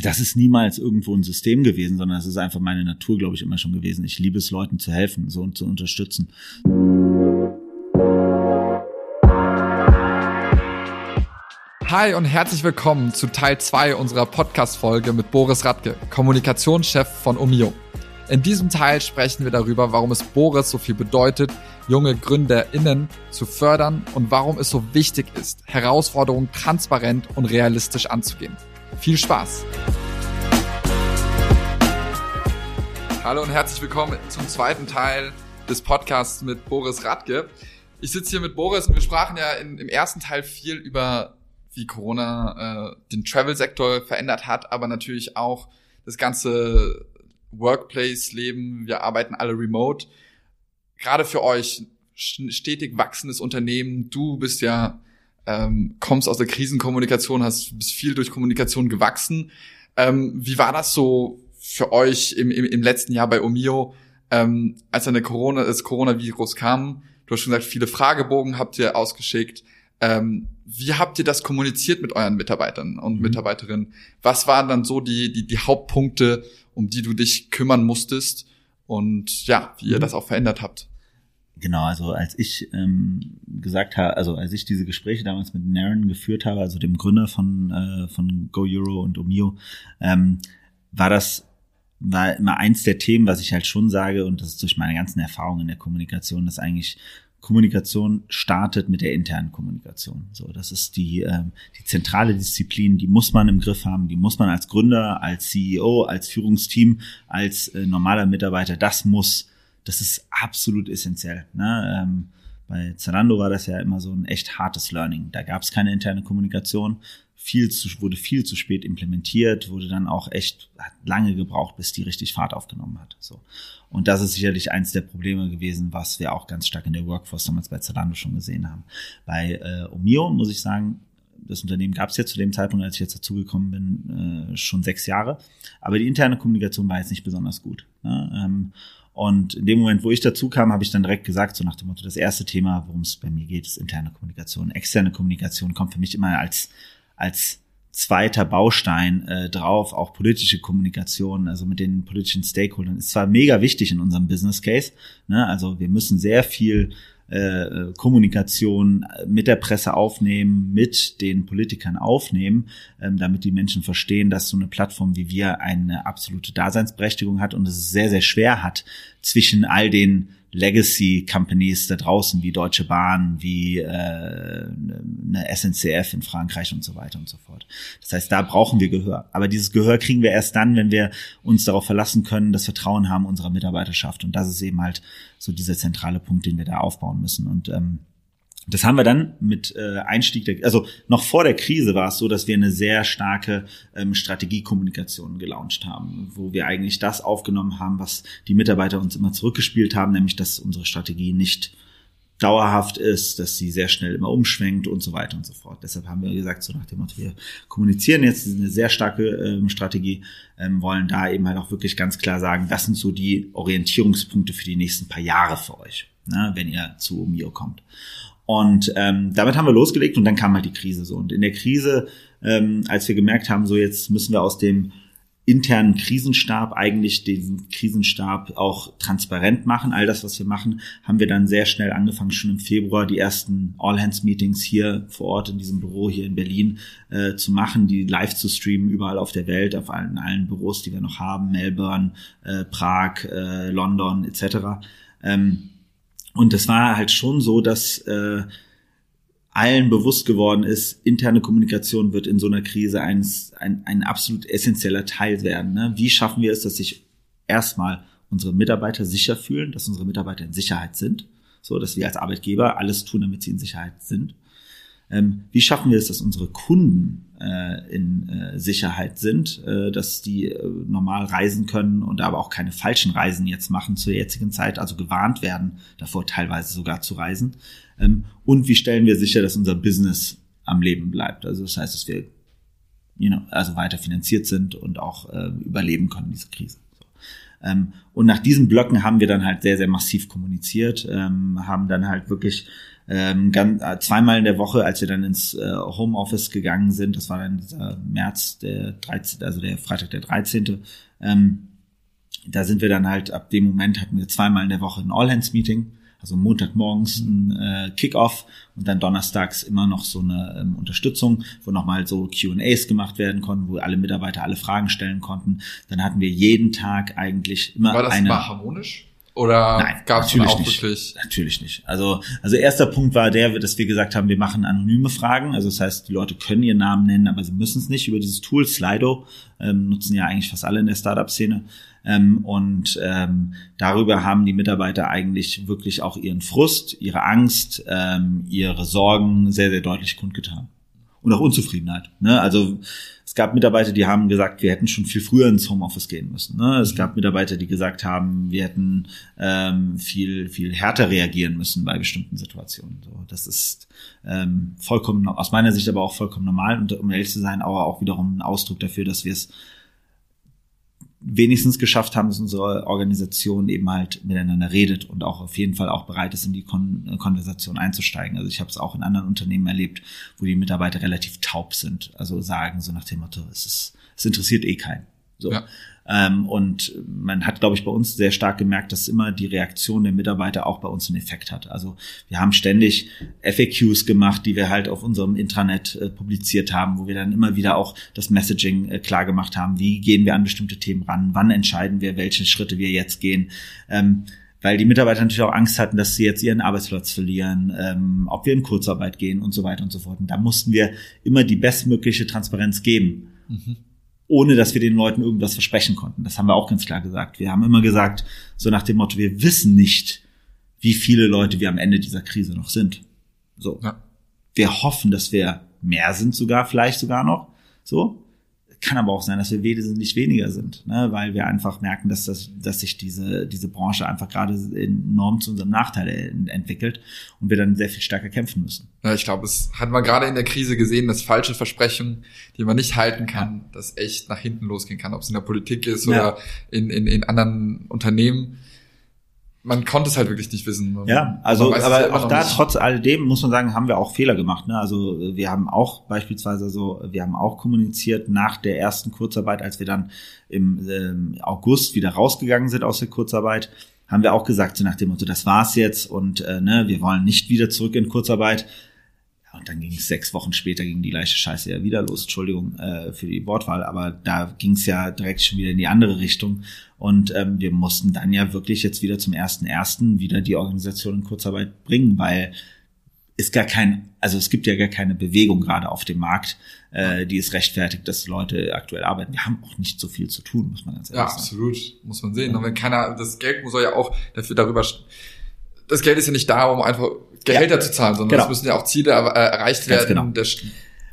das ist niemals irgendwo ein System gewesen, sondern es ist einfach meine Natur, glaube ich, immer schon gewesen. Ich liebe es, Leuten zu helfen, so und zu unterstützen. Hi und herzlich willkommen zu Teil 2 unserer Podcast-Folge mit Boris Radke, Kommunikationschef von Omio. In diesem Teil sprechen wir darüber, warum es Boris so viel bedeutet, junge GründerInnen zu fördern und warum es so wichtig ist, Herausforderungen transparent und realistisch anzugehen. Viel Spaß! Hallo und herzlich willkommen zum zweiten Teil des Podcasts mit Boris Radke. Ich sitze hier mit Boris und wir sprachen ja in, im ersten Teil viel über, wie Corona äh, den Travel-Sektor verändert hat, aber natürlich auch das ganze Workplace-Leben. Wir arbeiten alle remote. Gerade für euch stetig wachsendes Unternehmen. Du bist ja ähm, kommst aus der Krisenkommunikation, hast bist viel durch Kommunikation gewachsen. Ähm, wie war das so für euch im, im, im letzten Jahr bei Omio, ähm, als dann der Corona, das Coronavirus kam? Du hast schon gesagt, viele Fragebogen habt ihr ausgeschickt. Ähm, wie habt ihr das kommuniziert mit euren Mitarbeitern und mhm. Mitarbeiterinnen? Was waren dann so die, die, die Hauptpunkte, um die du dich kümmern musstest? Und ja, wie ihr mhm. das auch verändert habt? Genau, also als ich ähm, gesagt habe, also als ich diese Gespräche damals mit Naren geführt habe, also dem Gründer von, äh, von Go Euro und Omio, ähm, war das war immer eins der Themen, was ich halt schon sage, und das ist durch meine ganzen Erfahrungen in der Kommunikation, dass eigentlich Kommunikation startet mit der internen Kommunikation. So, das ist die, ähm, die zentrale Disziplin, die muss man im Griff haben, die muss man als Gründer, als CEO, als Führungsteam, als äh, normaler Mitarbeiter, das muss das ist absolut essentiell. Ne? Ähm, bei Zalando war das ja immer so ein echt hartes Learning. Da gab es keine interne Kommunikation. Viel zu, wurde viel zu spät implementiert, wurde dann auch echt lange gebraucht, bis die richtig Fahrt aufgenommen hat. So. Und das ist sicherlich eins der Probleme gewesen, was wir auch ganz stark in der Workforce damals bei Zalando schon gesehen haben. Bei äh, Omio muss ich sagen, das Unternehmen gab es ja zu dem Zeitpunkt, als ich jetzt dazugekommen bin, äh, schon sechs Jahre. Aber die interne Kommunikation war jetzt nicht besonders gut. Ne? Ähm, und in dem Moment, wo ich dazu kam, habe ich dann direkt gesagt, so nach dem Motto, das erste Thema, worum es bei mir geht, ist interne Kommunikation. Externe Kommunikation kommt für mich immer als, als zweiter Baustein äh, drauf, auch politische Kommunikation, also mit den politischen Stakeholdern, ist zwar mega wichtig in unserem Business Case, ne? also wir müssen sehr viel äh, Kommunikation mit der Presse aufnehmen, mit den Politikern aufnehmen, ähm, damit die Menschen verstehen, dass so eine Plattform wie wir eine absolute Daseinsberechtigung hat und es sehr, sehr schwer hat, zwischen all den Legacy Companies da draußen wie Deutsche Bahn, wie äh, eine SNCF in Frankreich und so weiter und so fort. Das heißt, da brauchen wir Gehör. Aber dieses Gehör kriegen wir erst dann, wenn wir uns darauf verlassen können, das Vertrauen haben unserer Mitarbeiterschaft. Und das ist eben halt so dieser zentrale Punkt, den wir da aufbauen müssen. Und ähm, das haben wir dann mit äh, Einstieg der, also noch vor der Krise war es so, dass wir eine sehr starke ähm, Strategiekommunikation gelauncht haben, wo wir eigentlich das aufgenommen haben, was die Mitarbeiter uns immer zurückgespielt haben, nämlich dass unsere Strategie nicht dauerhaft ist, dass sie sehr schnell immer umschwenkt und so weiter und so fort. Deshalb haben wir gesagt, so nach dem Motto, wir kommunizieren jetzt eine sehr starke ähm, Strategie, ähm, wollen da eben halt auch wirklich ganz klar sagen, das sind so die Orientierungspunkte für die nächsten paar Jahre für euch, ne, wenn ihr zu Mio kommt. Und ähm, damit haben wir losgelegt und dann kam halt die Krise so. Und in der Krise, ähm, als wir gemerkt haben, so jetzt müssen wir aus dem internen Krisenstab eigentlich den Krisenstab auch transparent machen. All das, was wir machen, haben wir dann sehr schnell angefangen, schon im Februar die ersten All-Hands-Meetings hier vor Ort in diesem Büro hier in Berlin äh, zu machen, die live zu streamen überall auf der Welt, auf allen, allen Büros, die wir noch haben, Melbourne, äh, Prag, äh, London etc. Ähm, und es war halt schon so, dass äh, allen bewusst geworden ist, interne Kommunikation wird in so einer Krise ein, ein, ein absolut essentieller Teil werden. Ne? Wie schaffen wir es, dass sich erstmal unsere Mitarbeiter sicher fühlen, dass unsere Mitarbeiter in Sicherheit sind, so dass wir als Arbeitgeber alles tun, damit sie in Sicherheit sind. Ähm, wie schaffen wir es, dass unsere Kunden in äh, Sicherheit sind, äh, dass die äh, normal reisen können und aber auch keine falschen Reisen jetzt machen zur jetzigen Zeit, also gewarnt werden, davor teilweise sogar zu reisen. Ähm, und wie stellen wir sicher, dass unser Business am Leben bleibt? Also das heißt, dass wir you know, also weiter finanziert sind und auch äh, überleben können, diese Krise. Ähm, und nach diesen Blöcken haben wir dann halt sehr, sehr massiv kommuniziert, ähm, haben dann halt wirklich ähm, ganz, äh, zweimal in der Woche, als wir dann ins äh, Homeoffice gegangen sind, das war dann dieser März, der 13., also der Freitag der 13., ähm, da sind wir dann halt, ab dem Moment hatten wir zweimal in der Woche ein All-Hands-Meeting, also Montagmorgens ein äh, Kickoff und dann donnerstags immer noch so eine ähm, Unterstützung, wo nochmal so Q&As gemacht werden konnten, wo alle Mitarbeiter alle Fragen stellen konnten. Dann hatten wir jeden Tag eigentlich immer War das eine... immer harmonisch? Oder gab es auch nicht. wirklich? Natürlich nicht. Also, also erster Punkt war der, dass wir gesagt haben, wir machen anonyme Fragen. Also das heißt, die Leute können ihren Namen nennen, aber sie müssen es nicht über dieses Tool. Slido ähm, nutzen ja eigentlich fast alle in der Startup-Szene. Ähm, und ähm, darüber haben die Mitarbeiter eigentlich wirklich auch ihren Frust, ihre Angst, ähm, ihre Sorgen sehr, sehr deutlich kundgetan. Und auch Unzufriedenheit. Ne? Also es gab Mitarbeiter, die haben gesagt, wir hätten schon viel früher ins Homeoffice gehen müssen. Ne? Es gab Mitarbeiter, die gesagt haben, wir hätten ähm, viel, viel härter reagieren müssen bei bestimmten Situationen. So, das ist ähm, vollkommen, aus meiner Sicht aber auch vollkommen normal und um ehrlich zu sein, aber auch wiederum ein Ausdruck dafür, dass wir es wenigstens geschafft haben, dass unsere Organisation eben halt miteinander redet und auch auf jeden Fall auch bereit ist, in die Kon Konversation einzusteigen. Also ich habe es auch in anderen Unternehmen erlebt, wo die Mitarbeiter relativ taub sind, also sagen so nach dem Motto, es ist, es interessiert eh keinen. So. Ja. Ähm, und man hat, glaube ich, bei uns sehr stark gemerkt, dass immer die Reaktion der Mitarbeiter auch bei uns einen Effekt hat. Also wir haben ständig FAQs gemacht, die wir halt auf unserem Intranet äh, publiziert haben, wo wir dann immer wieder auch das Messaging äh, klar gemacht haben. Wie gehen wir an bestimmte Themen ran? Wann entscheiden wir, welche Schritte wir jetzt gehen? Ähm, weil die Mitarbeiter natürlich auch Angst hatten, dass sie jetzt ihren Arbeitsplatz verlieren, ähm, ob wir in Kurzarbeit gehen und so weiter und so fort. Und da mussten wir immer die bestmögliche Transparenz geben. Mhm ohne dass wir den Leuten irgendwas versprechen konnten. Das haben wir auch ganz klar gesagt. Wir haben immer gesagt, so nach dem Motto, wir wissen nicht, wie viele Leute wir am Ende dieser Krise noch sind. So. Ja. Wir hoffen, dass wir mehr sind sogar, vielleicht sogar noch. So. Kann aber auch sein, dass wir wesentlich weniger sind, ne? weil wir einfach merken, dass, das, dass sich diese, diese Branche einfach gerade enorm zu unserem Nachteil entwickelt und wir dann sehr viel stärker kämpfen müssen. Ja, ich glaube, es hat man gerade in der Krise gesehen, dass falsche Versprechen, die man nicht halten kann, das echt nach hinten losgehen kann, ob es in der Politik ist ja. oder in, in, in anderen Unternehmen man konnte es halt wirklich nicht wissen. Ja, also aber auch da nicht. trotz alledem muss man sagen, haben wir auch Fehler gemacht. Ne? Also wir haben auch beispielsweise so, wir haben auch kommuniziert nach der ersten Kurzarbeit, als wir dann im ähm, August wieder rausgegangen sind aus der Kurzarbeit, haben wir auch gesagt, so nach dem Motto, das war's jetzt und äh, ne, wir wollen nicht wieder zurück in Kurzarbeit. Und dann ging es sechs Wochen später ging die gleiche Scheiße ja wieder los. Entschuldigung äh, für die Wortwahl, aber da ging es ja direkt schon wieder in die andere Richtung. Und ähm, wir mussten dann ja wirklich jetzt wieder zum ersten ersten wieder die Organisation in Kurzarbeit bringen, weil ist gar kein, also es gibt ja gar keine Bewegung gerade auf dem Markt, äh, die es rechtfertigt, dass Leute aktuell arbeiten. Wir haben auch nicht so viel zu tun, muss man ganz ehrlich ja, sagen. Ja, absolut, muss man sehen. Und wenn keiner, das Geld soll ja auch dafür darüber, das Geld ist ja nicht da, um einfach Gehälter ja, zu zahlen, sondern genau. es müssen ja auch Ziele äh, erreicht werden. Genau. Der,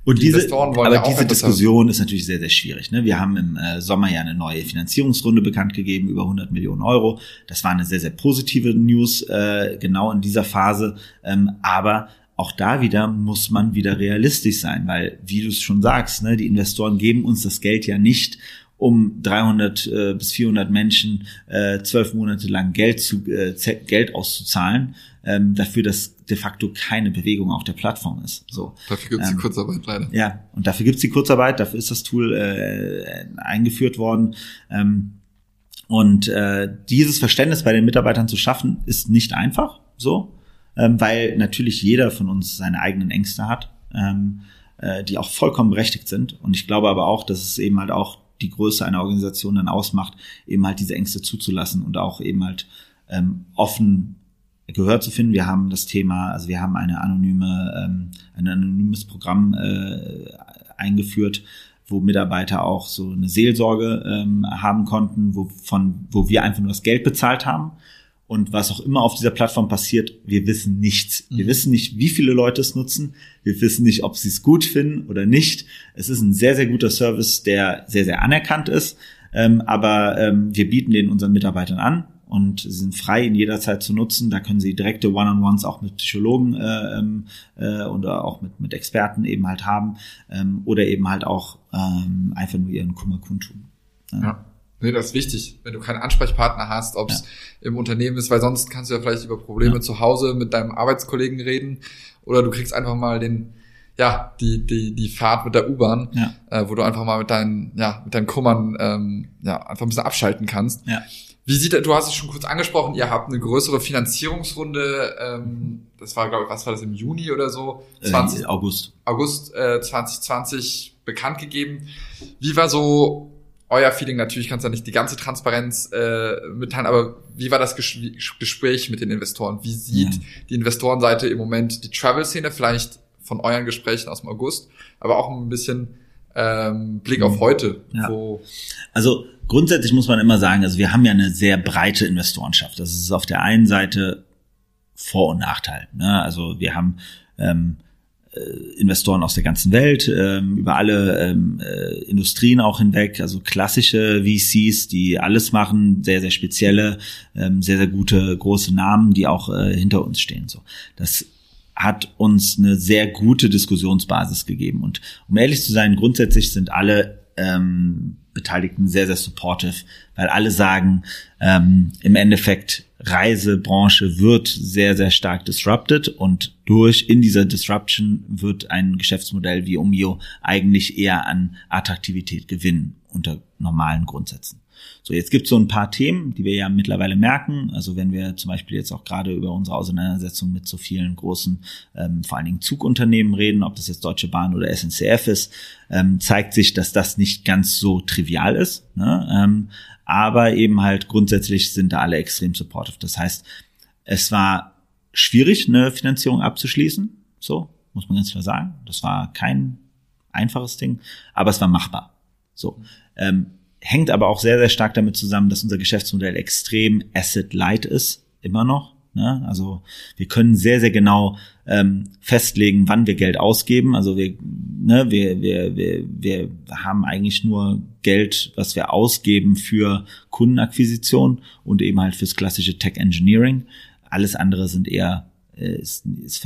und diese, aber ja diese Diskussion haben. ist natürlich sehr, sehr schwierig. Ne? Wir haben im äh, Sommer ja eine neue Finanzierungsrunde bekannt gegeben, über 100 Millionen Euro. Das war eine sehr, sehr positive News, äh, genau in dieser Phase. Ähm, aber auch da wieder muss man wieder realistisch sein, weil, wie du es schon sagst, ne, die Investoren geben uns das Geld ja nicht, um 300 äh, bis 400 Menschen äh, zwölf Monate lang Geld, zu, äh, Geld auszuzahlen, ähm, dafür, dass de facto keine Bewegung auf der Plattform ist. So. Dafür gibt's ähm, die Kurzarbeit leider. Ja, und dafür gibt's die Kurzarbeit, dafür ist das Tool äh, eingeführt worden. Ähm, und äh, dieses Verständnis bei den Mitarbeitern zu schaffen, ist nicht einfach so, ähm, weil natürlich jeder von uns seine eigenen Ängste hat, ähm, äh, die auch vollkommen berechtigt sind. Und ich glaube aber auch, dass es eben halt auch die Größe einer Organisation dann ausmacht, eben halt diese Ängste zuzulassen und auch eben halt ähm, offen Gehör zu finden. Wir haben das Thema, also wir haben eine anonyme, ähm, ein anonymes Programm äh, eingeführt, wo Mitarbeiter auch so eine Seelsorge ähm, haben konnten, wo, von, wo wir einfach nur das Geld bezahlt haben. Und was auch immer auf dieser Plattform passiert, wir wissen nichts. Wir mhm. wissen nicht, wie viele Leute es nutzen. Wir wissen nicht, ob sie es gut finden oder nicht. Es ist ein sehr, sehr guter Service, der sehr, sehr anerkannt ist. Ähm, aber ähm, wir bieten den unseren Mitarbeitern an und sie sind frei in jeder Zeit zu nutzen. Da können sie direkte One-on-Ones auch mit Psychologen äh, ähm, äh, oder auch mit, mit Experten eben halt haben ähm, oder eben halt auch ähm, einfach nur ihren Kummer kundtun. Ja. ja. Nee, das ist wichtig, wenn du keinen Ansprechpartner hast, ob es ja. im Unternehmen ist, weil sonst kannst du ja vielleicht über Probleme ja. zu Hause mit deinem Arbeitskollegen reden oder du kriegst einfach mal den, ja, die, die, die Fahrt mit der U-Bahn, ja. äh, wo du einfach mal mit deinen, ja, mit deinen Kummern ähm, ja, einfach ein bisschen abschalten kannst. Ja. Wie sieht du hast es schon kurz angesprochen, ihr habt eine größere Finanzierungsrunde, ähm, das war, glaube ich, was war das im Juni oder so? 20, äh, August. August äh, 2020 bekannt gegeben. Wie war so euer Feeling? Natürlich kannst du ja nicht die ganze Transparenz äh, mitteilen, aber wie war das Ges Gespräch mit den Investoren? Wie sieht ja. die Investorenseite im Moment die Travel-Szene? Vielleicht von euren Gesprächen aus dem August, aber auch ein bisschen ähm, Blick auf mhm. heute. Ja. Also grundsätzlich muss man immer sagen, also wir haben ja eine sehr breite Investorenschaft. Das ist auf der einen Seite Vor- und Nachteil. Ne? Also wir haben ähm, äh, Investoren aus der ganzen Welt, ähm, über alle ähm, äh, Industrien auch hinweg, also klassische VCs, die alles machen, sehr, sehr spezielle, ähm, sehr, sehr gute, große Namen, die auch äh, hinter uns stehen. So, Das hat uns eine sehr gute Diskussionsbasis gegeben. Und um ehrlich zu sein, grundsätzlich sind alle ähm, Beteiligten sehr, sehr supportive, weil alle sagen, ähm, im Endeffekt Reisebranche wird sehr, sehr stark disrupted und durch in dieser Disruption wird ein Geschäftsmodell wie Omio eigentlich eher an Attraktivität gewinnen unter normalen Grundsätzen. So, jetzt gibt es so ein paar Themen, die wir ja mittlerweile merken. Also wenn wir zum Beispiel jetzt auch gerade über unsere Auseinandersetzung mit so vielen großen, ähm, vor allen Dingen Zugunternehmen reden, ob das jetzt Deutsche Bahn oder SNCF ist, ähm, zeigt sich, dass das nicht ganz so trivial ist. Ne? Ähm, aber eben halt grundsätzlich sind da alle extrem supportive. Das heißt, es war schwierig, eine Finanzierung abzuschließen. So, muss man ganz klar sagen. Das war kein einfaches Ding, aber es war machbar. So. Ähm, hängt aber auch sehr, sehr stark damit zusammen, dass unser Geschäftsmodell extrem asset-light ist, immer noch. Ne? Also wir können sehr, sehr genau ähm, festlegen, wann wir Geld ausgeben. Also wir, ne, wir, wir, wir, wir haben eigentlich nur Geld, was wir ausgeben für Kundenakquisition und eben halt fürs klassische Tech Engineering. Alles andere sind eher äh, ist, ist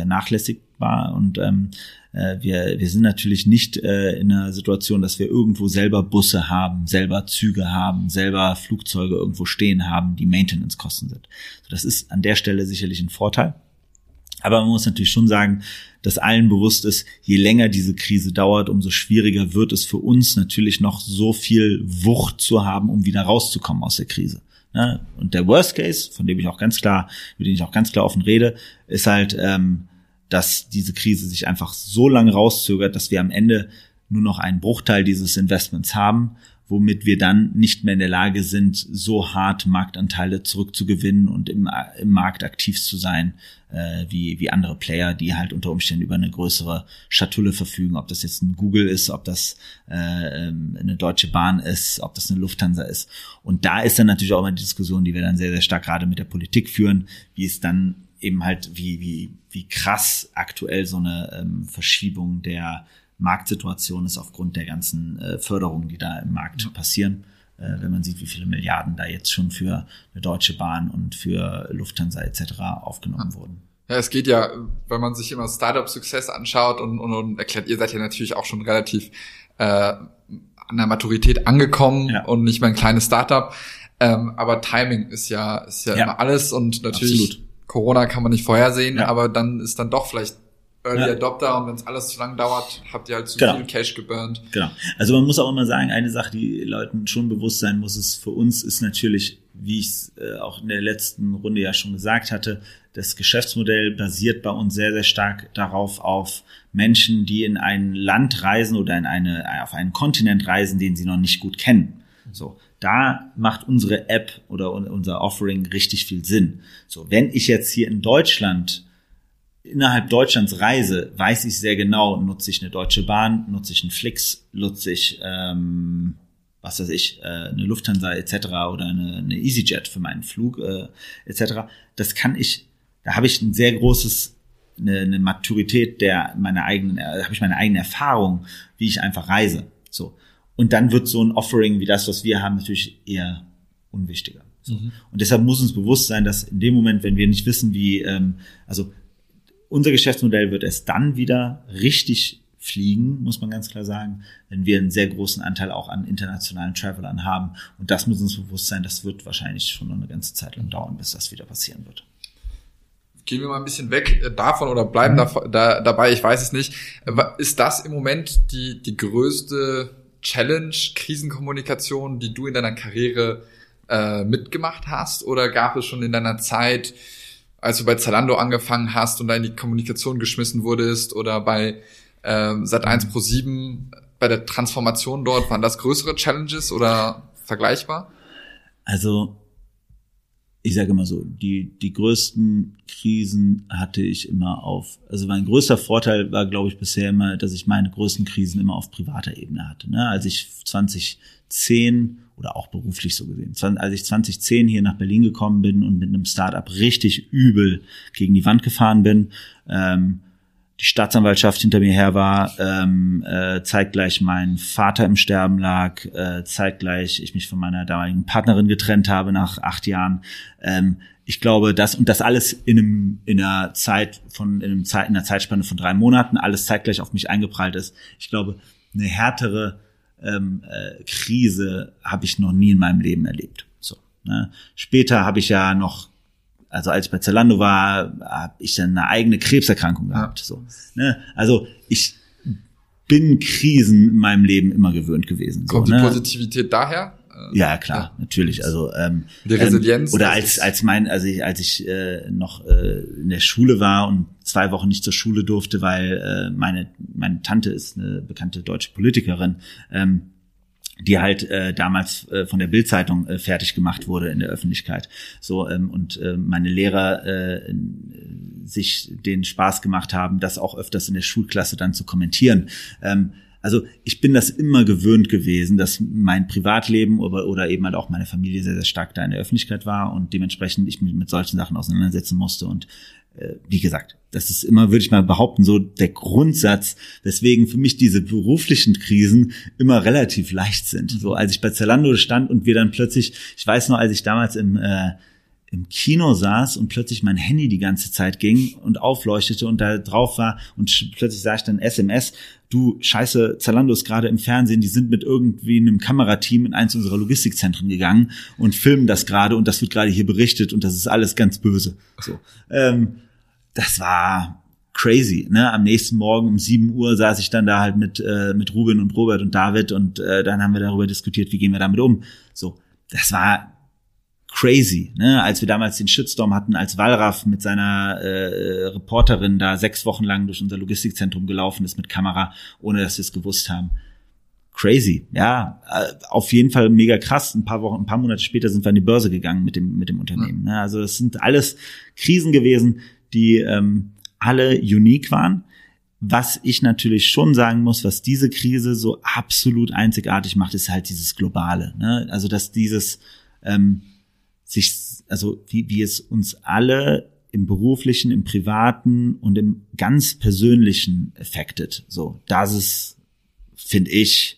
vernachlässigbar und ähm, äh, wir, wir sind natürlich nicht äh, in einer Situation, dass wir irgendwo selber Busse haben, selber Züge haben, selber Flugzeuge irgendwo stehen haben, die Maintenance-Kosten sind. So, das ist an der Stelle sicherlich ein Vorteil. Aber man muss natürlich schon sagen, dass allen bewusst ist, je länger diese Krise dauert, umso schwieriger wird es für uns natürlich noch so viel Wucht zu haben, um wieder rauszukommen aus der Krise. Und der Worst Case, von dem ich auch ganz klar, über den ich auch ganz klar offen rede, ist halt, ähm, dass diese Krise sich einfach so lange rauszögert, dass wir am Ende nur noch einen Bruchteil dieses Investments haben, womit wir dann nicht mehr in der Lage sind, so hart Marktanteile zurückzugewinnen und im, im Markt aktiv zu sein, äh, wie, wie andere Player, die halt unter Umständen über eine größere Schatulle verfügen, ob das jetzt ein Google ist, ob das äh, ähm, eine Deutsche Bahn ist, ob das eine Lufthansa ist. Und da ist dann natürlich auch immer die Diskussion, die wir dann sehr, sehr stark gerade mit der Politik führen, wie es dann eben halt, wie, wie, wie krass aktuell so eine ähm, Verschiebung der Marktsituation ist aufgrund der ganzen äh, Förderungen, die da im Markt mhm. passieren. Äh, wenn man sieht, wie viele Milliarden da jetzt schon für eine Deutsche Bahn und für Lufthansa etc. aufgenommen ja. wurden. Ja, es geht ja, wenn man sich immer Startup Success anschaut und, und, und erklärt, ihr seid ja natürlich auch schon relativ äh, an der Maturität angekommen ja. und nicht mehr ein kleines Startup. Ähm, aber Timing ist ja, ist ja, ja. immer alles und natürlich Absolut. Corona kann man nicht vorhersehen, ja. aber dann ist dann doch vielleicht Early ja. Adopter und wenn es alles zu lang dauert, habt ihr halt zu genau. viel Cash geburnt. Genau. Also man muss auch immer sagen, eine Sache, die Leuten schon bewusst sein muss, ist für uns ist natürlich, wie ich es äh, auch in der letzten Runde ja schon gesagt hatte, das Geschäftsmodell basiert bei uns sehr, sehr stark darauf auf Menschen, die in ein Land reisen oder in eine, auf einen Kontinent reisen, den sie noch nicht gut kennen. So da macht unsere App oder unser Offering richtig viel Sinn. So, wenn ich jetzt hier in Deutschland innerhalb Deutschlands reise, weiß ich sehr genau, nutze ich eine Deutsche Bahn, nutze ich einen Flix, nutze ich ähm, was weiß ich, äh, eine Lufthansa etc. oder eine, eine EasyJet für meinen Flug äh, etc. Das kann ich, da habe ich ein sehr großes eine, eine Maturität der meiner eigenen, äh, habe ich meine eigene Erfahrung, wie ich einfach reise. So und dann wird so ein Offering wie das, was wir haben, natürlich eher unwichtiger. So. Mhm. Und deshalb muss uns bewusst sein, dass in dem Moment, wenn wir nicht wissen, wie, ähm, also unser Geschäftsmodell wird erst dann wieder richtig fliegen, muss man ganz klar sagen, wenn wir einen sehr großen Anteil auch an internationalen Travelern haben. Und das muss uns bewusst sein, das wird wahrscheinlich schon noch eine ganze Zeit lang dauern, bis das wieder passieren wird. Gehen wir mal ein bisschen weg äh, davon oder bleiben mhm. da, da, dabei, ich weiß es nicht. Ist das im Moment die, die größte Challenge, Krisenkommunikation, die du in deiner Karriere äh, mitgemacht hast? Oder gab es schon in deiner Zeit, als du bei Zalando angefangen hast und da in die Kommunikation geschmissen wurdest oder bei ähm, Sat1 Pro 7 bei der Transformation dort, waren das größere Challenges oder vergleichbar? Also ich sage immer so, die, die größten Krisen hatte ich immer auf, also mein größter Vorteil war, glaube ich, bisher immer, dass ich meine größten Krisen immer auf privater Ebene hatte. Ne? Als ich 2010 oder auch beruflich so gesehen, als ich 2010 hier nach Berlin gekommen bin und mit einem Startup richtig übel gegen die Wand gefahren bin, ähm, die Staatsanwaltschaft hinter mir her war, ähm, äh, zeitgleich mein Vater im Sterben lag, äh, zeitgleich ich mich von meiner damaligen Partnerin getrennt habe nach acht Jahren. Ähm, ich glaube, das und das alles in einem in einer Zeit von in, einem Zeit, in einer Zeitspanne von drei Monaten, alles zeitgleich auf mich eingeprallt ist. Ich glaube, eine härtere ähm, äh, Krise habe ich noch nie in meinem Leben erlebt. So. Ne? Später habe ich ja noch also als ich bei Zalando war, habe ich dann eine eigene Krebserkrankung gehabt. Ja. So, ne? Also ich bin Krisen in meinem Leben immer gewöhnt gewesen. Kommt so, die ne? Positivität daher? Ja, klar, ja. natürlich. Also ähm, die Resilienz. Ähm, oder als als mein, also ich, als ich äh, noch äh, in der Schule war und zwei Wochen nicht zur Schule durfte, weil äh, meine meine Tante ist eine bekannte deutsche Politikerin. Ähm, die halt äh, damals äh, von der Bildzeitung äh, fertig gemacht wurde in der Öffentlichkeit. So ähm, und äh, meine Lehrer äh, sich den Spaß gemacht haben, das auch öfters in der Schulklasse dann zu kommentieren. Ähm, also ich bin das immer gewöhnt gewesen, dass mein Privatleben oder, oder eben halt auch meine Familie sehr, sehr stark da in der Öffentlichkeit war und dementsprechend ich mich mit solchen Sachen auseinandersetzen musste. Und wie gesagt, das ist immer, würde ich mal behaupten, so der Grundsatz, weswegen für mich diese beruflichen Krisen immer relativ leicht sind. So als ich bei Zalando stand und wir dann plötzlich, ich weiß noch, als ich damals im äh, im Kino saß und plötzlich mein Handy die ganze Zeit ging und aufleuchtete und da drauf war und plötzlich sah ich dann SMS, du scheiße, Zalando ist gerade im Fernsehen, die sind mit irgendwie einem Kamerateam in eins unserer Logistikzentren gegangen und filmen das gerade und das wird gerade hier berichtet und das ist alles ganz böse. So, ähm, das war crazy. Ne? Am nächsten Morgen um 7 Uhr saß ich dann da halt mit, äh, mit Ruben und Robert und David und äh, dann haben wir darüber diskutiert, wie gehen wir damit um. So, das war crazy, ne? Als wir damals den Shitstorm hatten, als Wallraff mit seiner äh, Reporterin da sechs Wochen lang durch unser Logistikzentrum gelaufen ist mit Kamera, ohne dass wir es gewusst haben. Crazy, ja, äh, auf jeden Fall mega krass. Ein paar Wochen, ein paar Monate später sind wir an die Börse gegangen mit dem mit dem Unternehmen. Ne? Also es sind alles Krisen gewesen, die ähm, alle unique waren. Was ich natürlich schon sagen muss, was diese Krise so absolut einzigartig macht, ist halt dieses Globale. Ne? Also dass dieses ähm, sich, also wie, wie es uns alle im beruflichen, im privaten und im ganz persönlichen affected. So, das ist, finde ich,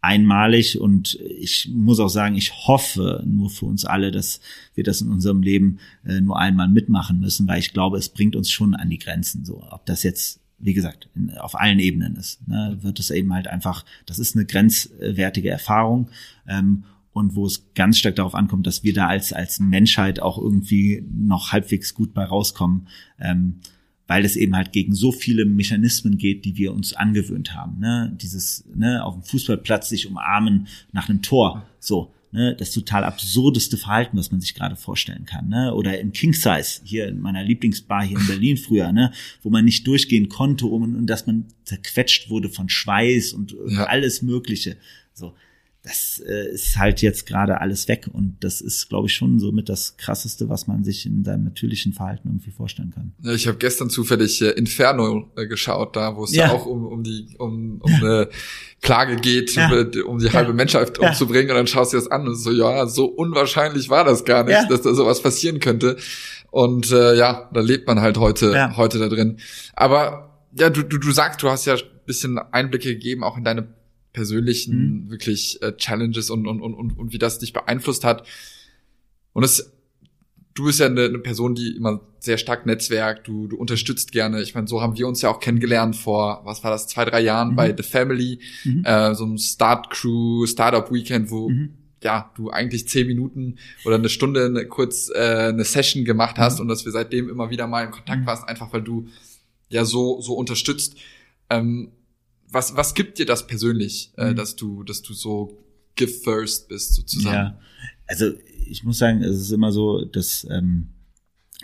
einmalig und ich muss auch sagen, ich hoffe nur für uns alle, dass wir das in unserem Leben äh, nur einmal mitmachen müssen, weil ich glaube, es bringt uns schon an die Grenzen. So, ob das jetzt wie gesagt, in, auf allen Ebenen ist, ne, wird es eben halt einfach, das ist eine grenzwertige Erfahrung. Ähm, und wo es ganz stark darauf ankommt, dass wir da als, als Menschheit auch irgendwie noch halbwegs gut bei rauskommen, ähm, weil es eben halt gegen so viele Mechanismen geht, die wir uns angewöhnt haben. Ne? Dieses ne, auf dem Fußballplatz sich umarmen nach einem Tor, so. Ne, das total absurdeste Verhalten, was man sich gerade vorstellen kann. Ne? Oder im King Size, hier in meiner Lieblingsbar hier in Berlin früher, ne? wo man nicht durchgehen konnte um, und dass man zerquetscht wurde von Schweiß und ja. alles Mögliche. So das äh, ist halt jetzt gerade alles weg und das ist, glaube ich, schon so mit das krasseste, was man sich in seinem natürlichen Verhalten irgendwie vorstellen kann. Ja, ich habe gestern zufällig äh, Inferno äh, geschaut, da wo es ja. auch um, um die um, um eine Klage geht, ja. um die halbe Menschheit ja. umzubringen und dann schaust du das an und so, ja, so unwahrscheinlich war das gar nicht, dass da sowas passieren könnte. Und äh, ja, da lebt man halt heute heute da drin. Aber ja, du, du, du sagst, du hast ja ein bisschen Einblicke gegeben, auch in deine persönlichen mhm. wirklich äh, Challenges und, und, und, und, und wie das dich beeinflusst hat. Und es du bist ja eine, eine, Person, die immer sehr stark netzwerkt, du, du unterstützt gerne. Ich meine, so haben wir uns ja auch kennengelernt vor, was war das, zwei, drei Jahren mhm. bei The Family, mhm. äh, so einem Start Crew, Startup Weekend, wo mhm. ja, du eigentlich zehn Minuten oder eine Stunde eine, kurz äh, eine Session gemacht hast mhm. und dass wir seitdem immer wieder mal in Kontakt mhm. warst, einfach weil du ja so, so unterstützt. Ähm, was, was gibt dir das persönlich, äh, mhm. dass du, dass du so give first bist sozusagen? Ja, also ich muss sagen, es ist immer so, dass ähm,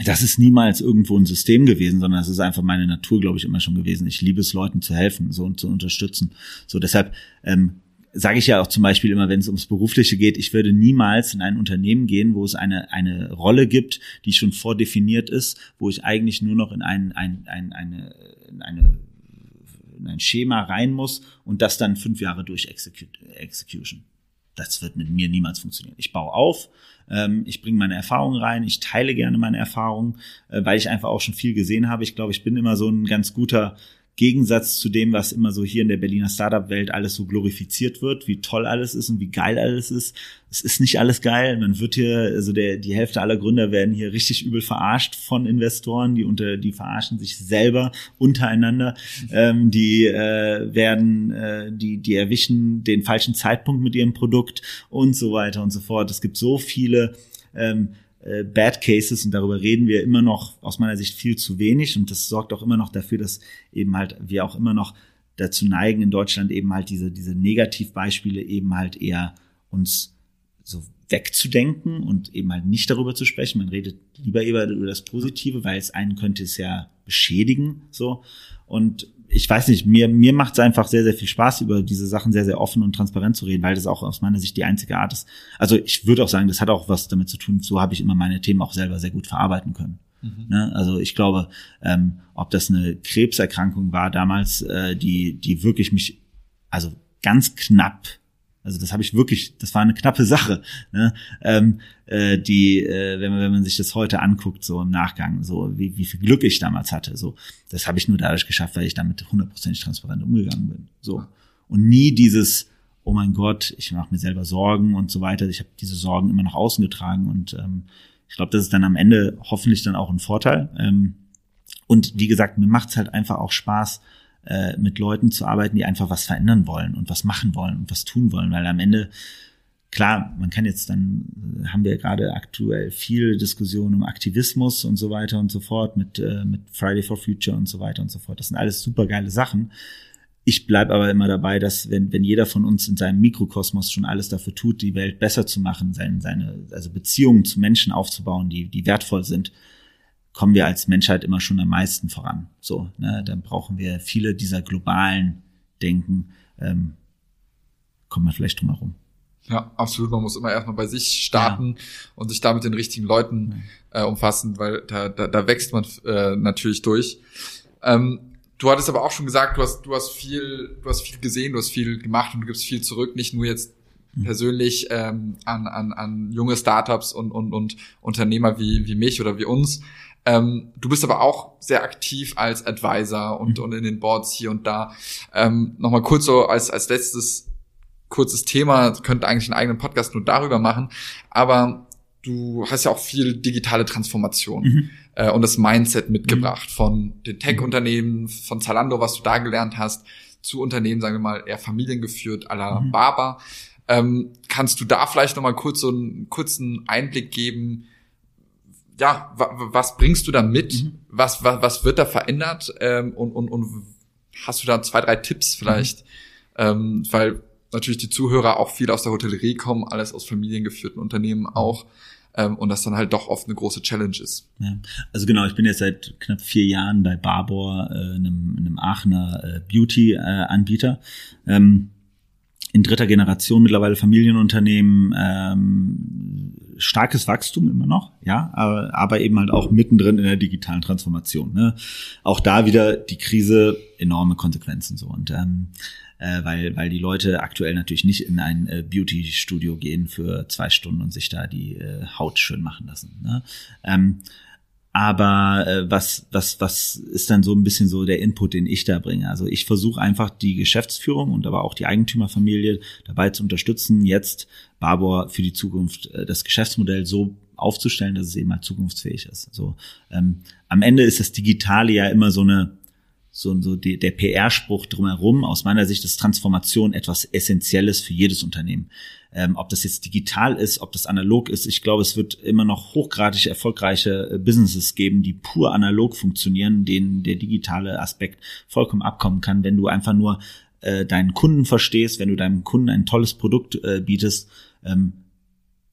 das ist niemals irgendwo ein System gewesen, sondern es ist einfach meine Natur, glaube ich, immer schon gewesen. Ich liebe es, Leuten zu helfen, so und zu unterstützen. So deshalb ähm, sage ich ja auch zum Beispiel immer, wenn es ums Berufliche geht, ich würde niemals in ein Unternehmen gehen, wo es eine, eine Rolle gibt, die schon vordefiniert ist, wo ich eigentlich nur noch in ein, ein, ein, eine, in eine in ein Schema rein muss und das dann fünf Jahre durch Execution. Das wird mit mir niemals funktionieren. Ich baue auf, ähm, ich bringe meine Erfahrungen rein, ich teile gerne meine Erfahrungen, äh, weil ich einfach auch schon viel gesehen habe. Ich glaube, ich bin immer so ein ganz guter Gegensatz zu dem, was immer so hier in der Berliner Startup-Welt alles so glorifiziert wird, wie toll alles ist und wie geil alles ist. Es ist nicht alles geil. Man wird hier, also der, die Hälfte aller Gründer werden hier richtig übel verarscht von Investoren, die unter, die verarschen sich selber untereinander. Ähm, die äh, werden, äh, die, die erwischen den falschen Zeitpunkt mit ihrem Produkt und so weiter und so fort. Es gibt so viele ähm, äh, Bad Cases und darüber reden wir immer noch aus meiner Sicht viel zu wenig und das sorgt auch immer noch dafür, dass eben halt wir auch immer noch dazu neigen in Deutschland eben halt diese diese Negativbeispiele eben halt eher uns so wegzudenken und eben halt nicht darüber zu sprechen. Man redet lieber über, über das Positive, weil es einen könnte es ja beschädigen so und ich weiß nicht, mir, mir macht es einfach sehr, sehr viel Spaß, über diese Sachen sehr, sehr offen und transparent zu reden, weil das auch aus meiner Sicht die einzige Art ist. Also ich würde auch sagen, das hat auch was damit zu tun, so habe ich immer meine Themen auch selber sehr gut verarbeiten können. Mhm. Ne? Also ich glaube, ähm, ob das eine Krebserkrankung war damals, äh, die, die wirklich mich, also ganz knapp also das habe ich wirklich, das war eine knappe Sache, ne? ähm, äh, die, äh, wenn man wenn man sich das heute anguckt, so im Nachgang, so wie, wie viel Glück ich damals hatte, so das habe ich nur dadurch geschafft, weil ich damit hundertprozentig transparent umgegangen bin, so und nie dieses, oh mein Gott, ich mache mir selber Sorgen und so weiter. Ich habe diese Sorgen immer nach außen getragen und ähm, ich glaube, das ist dann am Ende hoffentlich dann auch ein Vorteil. Ähm, und wie gesagt, mir macht's halt einfach auch Spaß, äh, mit Leuten zu arbeiten, die einfach was verändern wollen und was machen wollen und was tun wollen, weil am Ende klar, man kann jetzt dann, haben wir gerade aktuell viel Diskussion um Aktivismus und so weiter und so fort mit, äh, mit Friday for Future und so weiter und so fort. Das sind alles super geile Sachen. Ich bleib aber immer dabei, dass wenn, wenn jeder von uns in seinem Mikrokosmos schon alles dafür tut, die Welt besser zu machen, seine, seine also Beziehungen zu Menschen aufzubauen, die, die wertvoll sind, kommen wir als Menschheit immer schon am meisten voran. So, ne, dann brauchen wir viele dieser globalen Denken, ähm, kommen wir vielleicht drum herum. Ja, absolut. Man muss immer erstmal bei sich starten ja. und sich da mit den richtigen Leuten äh, umfassen, weil da, da, da wächst man äh, natürlich durch. Ähm, du hattest aber auch schon gesagt, du hast, du hast viel, du hast viel gesehen, du hast viel gemacht und du gibst viel zurück, nicht nur jetzt mhm. persönlich ähm, an, an, an junge Startups und, und, und Unternehmer wie, wie mich oder wie uns, ähm, du bist aber auch sehr aktiv als Advisor und, mhm. und in den Boards hier und da. Ähm, Nochmal kurz so als, als letztes kurzes Thema, könnte eigentlich einen eigenen Podcast nur darüber machen, aber du hast ja auch viel digitale Transformation mhm. äh, und das Mindset mitgebracht mhm. von den Tech-Unternehmen, von Zalando, was du da gelernt hast, zu Unternehmen, sagen wir mal, eher familiengeführt, à la mhm. Baba. Ähm, kannst du da vielleicht nochmal kurz so einen kurzen Einblick geben, ja, was bringst du da mit? Mhm. Was, was, was wird da verändert? Ähm, und, und, und hast du da zwei, drei Tipps vielleicht? Mhm. Ähm, weil natürlich die Zuhörer auch viel aus der Hotellerie kommen, alles aus familiengeführten Unternehmen auch. Ähm, und das dann halt doch oft eine große Challenge ist. Ja. Also genau, ich bin jetzt seit knapp vier Jahren bei Barbour, äh, einem, einem Aachener äh, Beauty-Anbieter. Äh, ähm, in dritter Generation mittlerweile Familienunternehmen, ähm, starkes Wachstum immer noch, ja, aber, eben halt auch mittendrin in der digitalen Transformation. Ne? Auch da wieder die Krise enorme Konsequenzen so und ähm, äh, weil weil die Leute aktuell natürlich nicht in ein äh, Beauty-Studio gehen für zwei Stunden und sich da die äh, Haut schön machen lassen. Ne? Ähm, aber äh, was, was, was ist dann so ein bisschen so der Input, den ich da bringe? Also ich versuche einfach die Geschäftsführung und aber auch die Eigentümerfamilie dabei zu unterstützen, jetzt Barbour für die Zukunft äh, das Geschäftsmodell so aufzustellen, dass es eben halt zukunftsfähig ist. So ähm, am Ende ist das Digitale ja immer so eine so, so die, der PR-Spruch drumherum. Aus meiner Sicht ist Transformation etwas Essentielles für jedes Unternehmen. Ähm, ob das jetzt digital ist, ob das analog ist. Ich glaube, es wird immer noch hochgradig erfolgreiche äh, Businesses geben, die pur analog funktionieren, denen der digitale Aspekt vollkommen abkommen kann, wenn du einfach nur äh, deinen Kunden verstehst, wenn du deinem Kunden ein tolles Produkt äh, bietest. Ähm,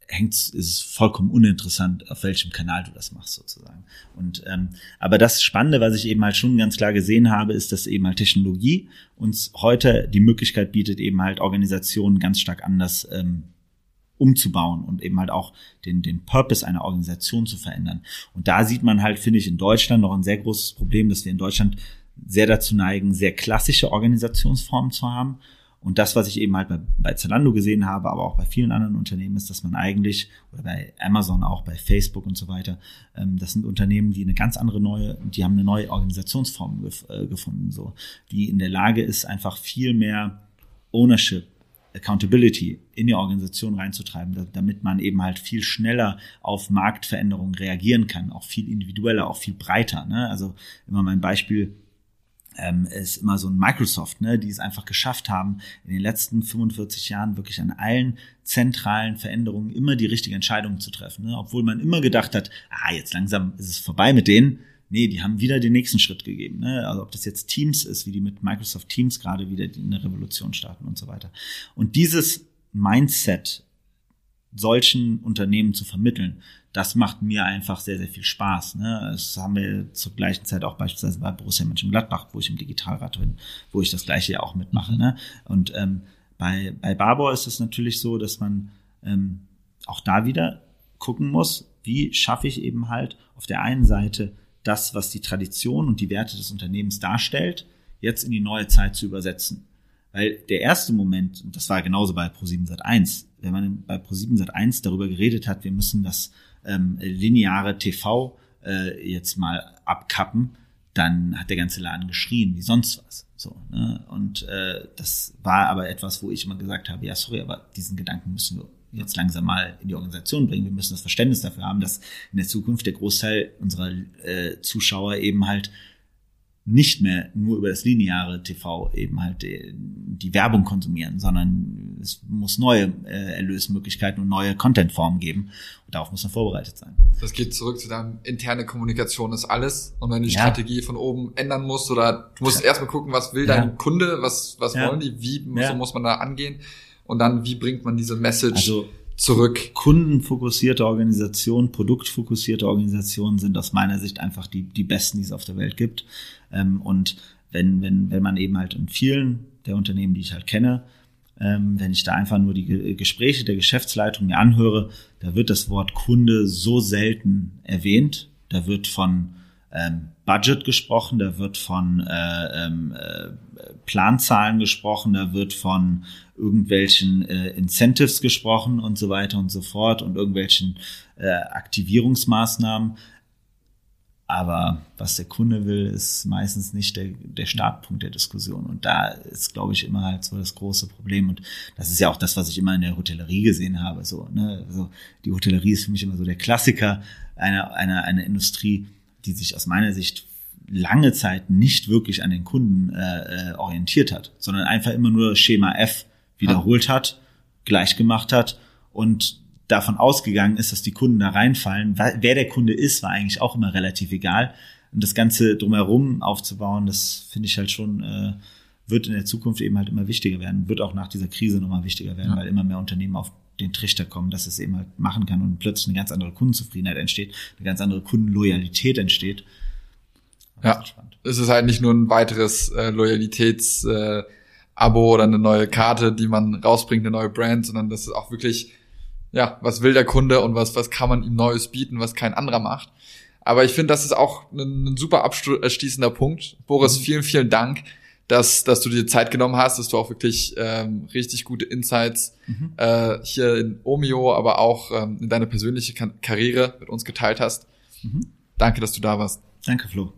hängt ist vollkommen uninteressant, auf welchem Kanal du das machst sozusagen. Und ähm, aber das Spannende, was ich eben halt schon ganz klar gesehen habe, ist, dass eben halt Technologie uns heute die Möglichkeit bietet, eben halt Organisationen ganz stark anders ähm, umzubauen und eben halt auch den, den Purpose einer Organisation zu verändern. Und da sieht man halt, finde ich, in Deutschland noch ein sehr großes Problem, dass wir in Deutschland sehr dazu neigen, sehr klassische Organisationsformen zu haben und das, was ich eben halt bei, bei Zalando gesehen habe, aber auch bei vielen anderen Unternehmen, ist, dass man eigentlich, oder bei Amazon auch, bei Facebook und so weiter, ähm, das sind Unternehmen, die eine ganz andere neue, die haben eine neue Organisationsform gef äh, gefunden, so, die in der Lage ist, einfach viel mehr Ownership, Accountability in die Organisation reinzutreiben, damit man eben halt viel schneller auf Marktveränderungen reagieren kann, auch viel individueller, auch viel breiter. Ne? Also immer mein Beispiel, ähm, ist immer so ein Microsoft, ne, die es einfach geschafft haben, in den letzten 45 Jahren wirklich an allen zentralen Veränderungen immer die richtige Entscheidung zu treffen. Ne? Obwohl man immer gedacht hat, ah, jetzt langsam ist es vorbei mit denen. Nee, die haben wieder den nächsten Schritt gegeben. Ne? Also ob das jetzt Teams ist, wie die mit Microsoft Teams gerade wieder eine Revolution starten und so weiter. Und dieses Mindset solchen Unternehmen zu vermitteln, das macht mir einfach sehr, sehr viel Spaß. Ne? Das haben wir zur gleichen Zeit auch beispielsweise bei Borussia Mönchengladbach, wo ich im Digitalrat bin, wo ich das gleiche ja auch mitmache. Ne? Und ähm, bei, bei Barbour ist es natürlich so, dass man ähm, auch da wieder gucken muss, wie schaffe ich eben halt auf der einen Seite das, was die Tradition und die Werte des Unternehmens darstellt, jetzt in die neue Zeit zu übersetzen. Weil der erste Moment, und das war genauso bei Pro7 Sat1, wenn man bei Pro7 Sat1 darüber geredet hat, wir müssen das ähm, lineare TV äh, jetzt mal abkappen, dann hat der ganze Laden geschrien wie sonst was. So, ne? Und äh, das war aber etwas, wo ich immer gesagt habe, ja, sorry, aber diesen Gedanken müssen wir jetzt langsam mal in die Organisation bringen. Wir müssen das Verständnis dafür haben, dass in der Zukunft der Großteil unserer äh, Zuschauer eben halt nicht mehr nur über das lineare TV eben halt die, äh, die Werbung konsumieren, sondern es muss neue äh, Erlösmöglichkeiten und neue Contentformen geben. Und darauf muss man vorbereitet sein. Das geht zurück zu deinem interne Kommunikation ist alles. Und wenn du die ja. Strategie von oben ändern musst oder du musst ja. erstmal gucken, was will dein ja. Kunde, was, was wollen die, wie so muss man da angehen und dann wie bringt man diese Message also, zurück. Kundenfokussierte Organisationen, produktfokussierte Organisationen sind aus meiner Sicht einfach die, die besten, die es auf der Welt gibt. Ähm, und wenn, wenn, wenn man eben halt in vielen der Unternehmen, die ich halt kenne, ähm, wenn ich da einfach nur die Gespräche der Geschäftsleitung mir anhöre, da wird das Wort Kunde so selten erwähnt. Da wird von ähm, Budget gesprochen, da wird von äh, ähm, äh, Planzahlen gesprochen, da wird von irgendwelchen äh, Incentives gesprochen und so weiter und so fort und irgendwelchen äh, Aktivierungsmaßnahmen. Aber was der Kunde will, ist meistens nicht der, der Startpunkt der Diskussion. Und da ist, glaube ich, immer halt so das große Problem. Und das ist ja auch das, was ich immer in der Hotellerie gesehen habe. So, ne? also die Hotellerie ist für mich immer so der Klassiker einer, einer, einer Industrie, die sich aus meiner Sicht lange Zeit nicht wirklich an den Kunden äh, äh orientiert hat, sondern einfach immer nur Schema F wiederholt hat, gleich gemacht hat und davon ausgegangen ist, dass die Kunden da reinfallen. Wer der Kunde ist, war eigentlich auch immer relativ egal. Und das Ganze drumherum aufzubauen, das finde ich halt schon, äh, wird in der Zukunft eben halt immer wichtiger werden, wird auch nach dieser Krise nochmal wichtiger werden, ja. weil immer mehr Unternehmen auf den Trichter kommen, dass es eben halt machen kann und plötzlich eine ganz andere Kundenzufriedenheit entsteht, eine ganz andere Kundenloyalität entsteht. Ja, es ist halt nicht nur ein weiteres äh, Loyalitäts äh, Abo oder eine neue Karte, die man rausbringt, eine neue Brand, sondern das ist auch wirklich, ja, was will der Kunde und was, was kann man ihm Neues bieten, was kein anderer macht. Aber ich finde, das ist auch ein, ein super abschließender Punkt. Boris, mhm. vielen, vielen Dank dass, dass du dir Zeit genommen hast, dass du auch wirklich ähm, richtig gute Insights mhm. äh, hier in Omio, aber auch ähm, in deine persönliche Karriere mit uns geteilt hast. Mhm. Danke, dass du da warst. Danke, Flo.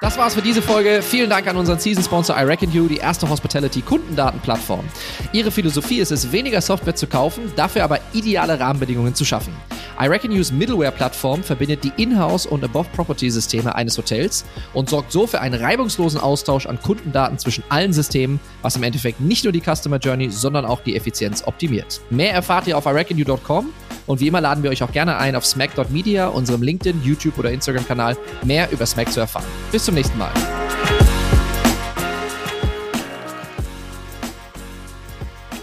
Das war's für diese Folge. Vielen Dank an unseren Season-Sponsor I Reckon You, die erste Hospitality-Kundendatenplattform. Ihre Philosophie ist es, weniger Software zu kaufen, dafür aber ideale Rahmenbedingungen zu schaffen. I Reckon You's Middleware-Plattform verbindet die Inhouse- und Above-Property-Systeme eines Hotels und sorgt so für einen reibungslosen Austausch an Kundendaten zwischen allen Systemen, was im Endeffekt nicht nur die Customer Journey, sondern auch die Effizienz optimiert. Mehr erfahrt ihr auf iReckonYou.com und wie immer laden wir euch auch gerne ein, auf smack.media, unserem LinkedIn, YouTube oder Instagram-Kanal, mehr über Smack zu erfahren. Bis zum nächsten Mal.